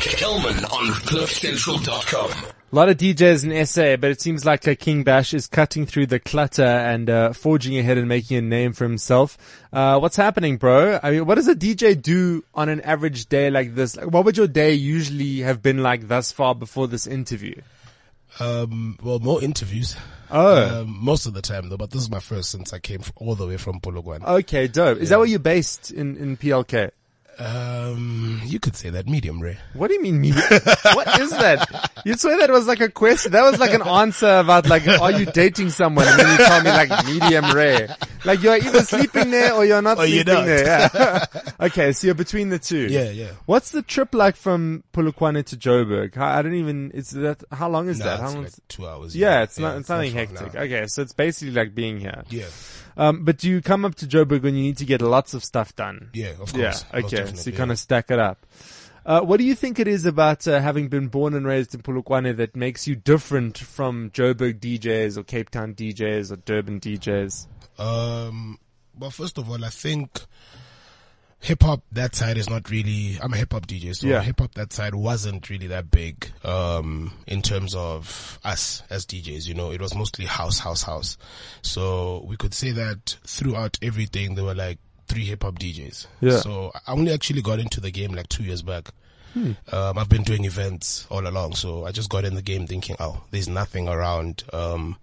Kelman on CliffCentral.com. A lot of DJs in SA, but it seems like King Bash is cutting through the clutter and uh, forging ahead and making a name for himself. Uh, what's happening, bro? I mean, what does a DJ do on an average day like this? Like, what would your day usually have been like thus far before this interview? Um, well, more interviews. Oh. Um, most of the time though, but this is my first since I came all the way from Polokwane. Okay, dope. Is that where you're based in, in PLK? Um, you could say that medium rare. What do you mean medium? what is that? You swear that was like a question. That was like an answer about like, are you dating someone? And then you told me like medium rare. Like you're either sleeping there or you're not Or sleeping not. there. Yeah. okay, so you're between the two. Yeah, yeah. What's the trip like from Polokwane to Joburg? How, I don't even, it's that, how long is Nah, that? How long like two hours. yeah, it's not, it's nothing hectic. now. Okay, so it's basically like being here. Yeah, Um, but do you come up to Joburg when you need to get lots of stuff done? yeah, of course. most Okay. So you kind of stack it up. Uh, what do you think it is about uh, having been born and raised in Polokwane that makes you different from Joburg DJs or Cape Town DJs or Durban DJs? Um, well, first of all, I think hip hop that side is not really. I'm a hip hop DJ, so Yeah. hip hop that side wasn't really that big. Um, in terms of us as DJs, you know, it was mostly house, house, house. So we could say that throughout everything, there were like three hip hop DJs. Yeah. So I only actually got into the game like two years back. Um, I've been doing events all along, so I just got in the game thinking, oh, there's nothing around um,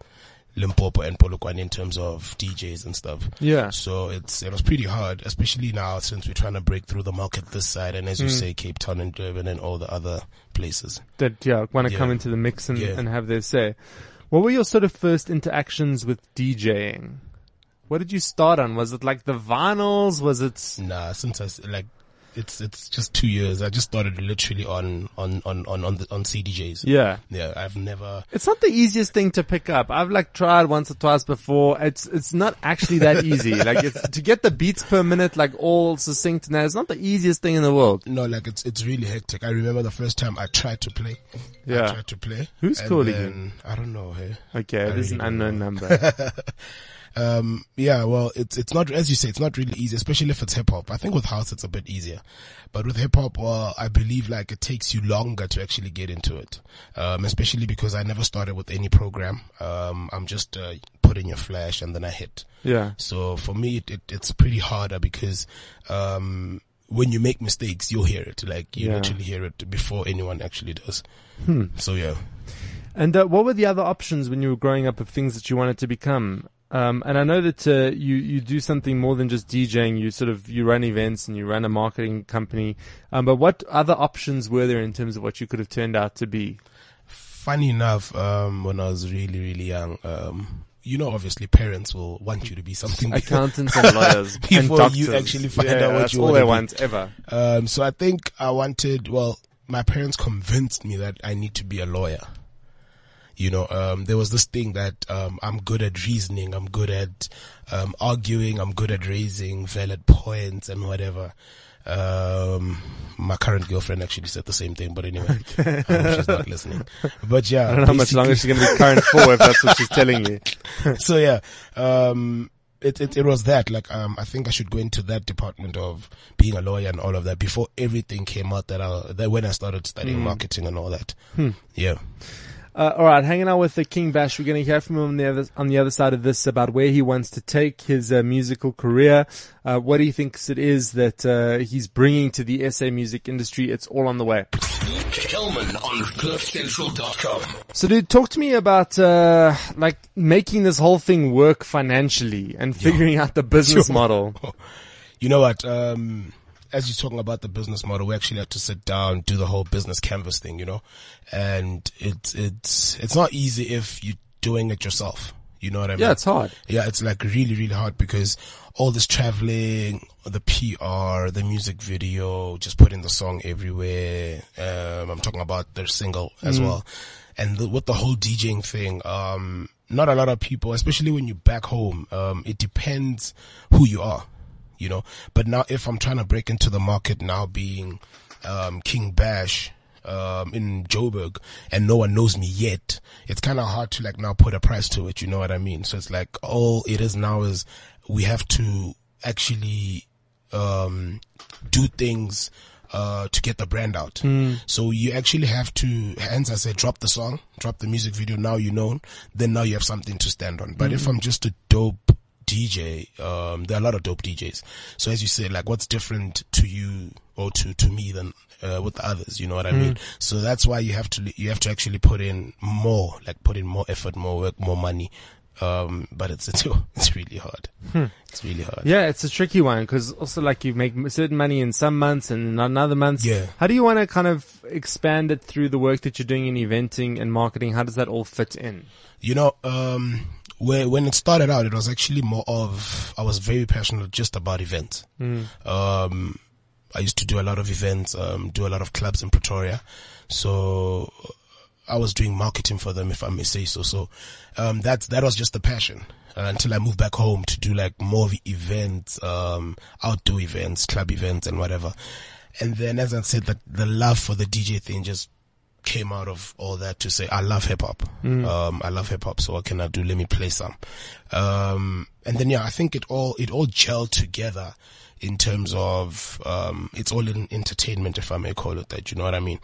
Limpopo and Polokwane in terms of DJs and stuff. Yeah. So it's it was pretty hard, especially now since we're trying to break through the market this side, and as you hmm. say, Cape Town and Durban and all the other places. That yeah want to Yeah. come into the mix and, Yeah. and have their say. What were your sort of first interactions with DJing? What did you start on? Was it like the vinyls? Was it Nah, since I like. It's it's just two years. I just started literally on on on on on, the, on CDJs. yeah? yeah. I've never It's not the easiest thing to pick up. I've like tried once or twice before. It's it's not actually that easy. like it's, to get the beats per minute like all succinct now, it's not the easiest thing in the world. No, like it's it's really hectic. I remember the first time I tried to play. Yeah. I tried to play. Who's calling then, I don't know. Hey. Okay, I this is an unknown number. Um, yeah, well, it's it's not as you say, it's not really easy, especially if it's hip hop. I think with house it's a bit easier, but with hip hop, well, I believe like it takes you longer to actually get into it. Um, especially because I never started with any program. Um, I'm just uh, put in your flash and then I hit. yeah. So for me, it, it, it's pretty harder because, um, when you make mistakes, you'll hear it. Like you Yeah. literally hear it before anyone actually does. Hmm. So yeah. And uh, what were the other options when you were growing up of things that you wanted to become? Um, and I know that uh, you you do something more than just DJing. You sort of you run events and you run a marketing company. Um, but what other options were there in terms of what you could have turned out to be? Funny enough, um, when I was really, really young, um, you know, obviously parents will want you to be something Accountants and lawyers and Before doctors. you actually find Yeah, out what that's you all wanna they want ever. Um, so I think I wanted, well, my parents convinced me that I need to be a lawyer. You know, um, there was this thing that, um, I'm good at reasoning, I'm good at, um, arguing, I'm good at raising valid points and whatever. Um, my current girlfriend actually said the same thing, but anyway, I hope she's not listening. But yeah, I don't know how much longer she's going to be current for if that's what she's telling me. so yeah, um, it, it, it was that, like, um, I think I should go into that department of being a lawyer and all of that before everything came out that I, that when I started Hmm. studying marketing and all that. Yeah. Uh, all right, hanging out with the King Bash. We're going to hear from him on the other on the other side of this about where he wants to take his uh, musical career, uh, what he thinks it is that uh, he's bringing to the SA music industry. It's all on the way. Kelman on CliffCentral.com. So, dude, talk to me about uh, like making this whole thing work financially and figuring out the business Yo. model. You know what? Um, as you're talking about the business model, we actually had to sit down, do the whole business canvas thing, you know, and it's, it's, it's not easy if you're doing it yourself. You know what I mean? Yeah, it's hard. Yeah, it's like really, really hard because all this traveling, the PR, the music video, just putting the song everywhere. Um, I'm talking about their single as well. And the, with the whole DJing thing, um, not a lot of people, especially when you're back home, um, it depends who you are, you know. But now if I'm trying to break into the market now being, um, King Bash, um, in Joburg and no one knows me yet, it's kind of hard to like now put a price to it. You know what I mean? So it's like all it is now is we have to actually, um, do things, uh, to get the brand out. So you actually have to, hence I say, drop the song, drop the music video. Now you know, then now you have something to stand on. But if I'm just a dope DJ, um, there are a lot of dope DJs. So as you say, like what's different to you or to, to me than, uh, with the others, you know what I mean? So that's why you have to, you have to actually put in more, like put in more effort, more work, more money. Um, but it's, it's, it's really hard. It's really hard. Yeah, it's a tricky one because also like you make certain money in some months and in another months. Yeah. How do you want to kind of expand it through the work that you're doing in eventing and marketing? How does that all fit in? You know, um, where, when it started out, it was actually more of, I was very passionate just about events. Um, I used to do a lot of events, um, do a lot of clubs in Pretoria. So I was doing marketing for them, if I may say so. So, um, that's, that was just the passion. Uh, until I moved back home to do like more events, um, outdoor events, club events and whatever. And then as I said, that the love for the DJ thing just came out of all that to say, I love hip hop. Um, I love hip hop. So what can I do? Let me play some. Um, and then yeah, I think it all, it all gelled together in terms of, um, it's all in entertainment, if I may call it that. You know what I mean?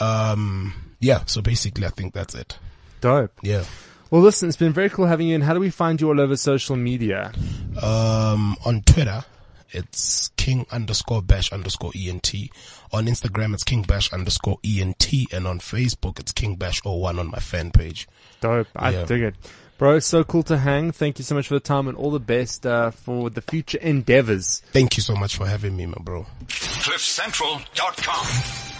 Um, yeah. So basically, I think that's it. Dope. Yeah. Well, listen, it's been very cool having you. And how do we find you all over social media? Um, on Twitter, it's king underscore bash underscore ent. On Instagram, it's king bash underscore ent. And on Facebook, it's king bash 01 on my fan page. Dope. I Yeah. dig it. Bro, it's so cool to hang. Thank you so much for the time and all the best uh, for the future endeavors. Thank you so much for having me, my bro. CliffCentral.com.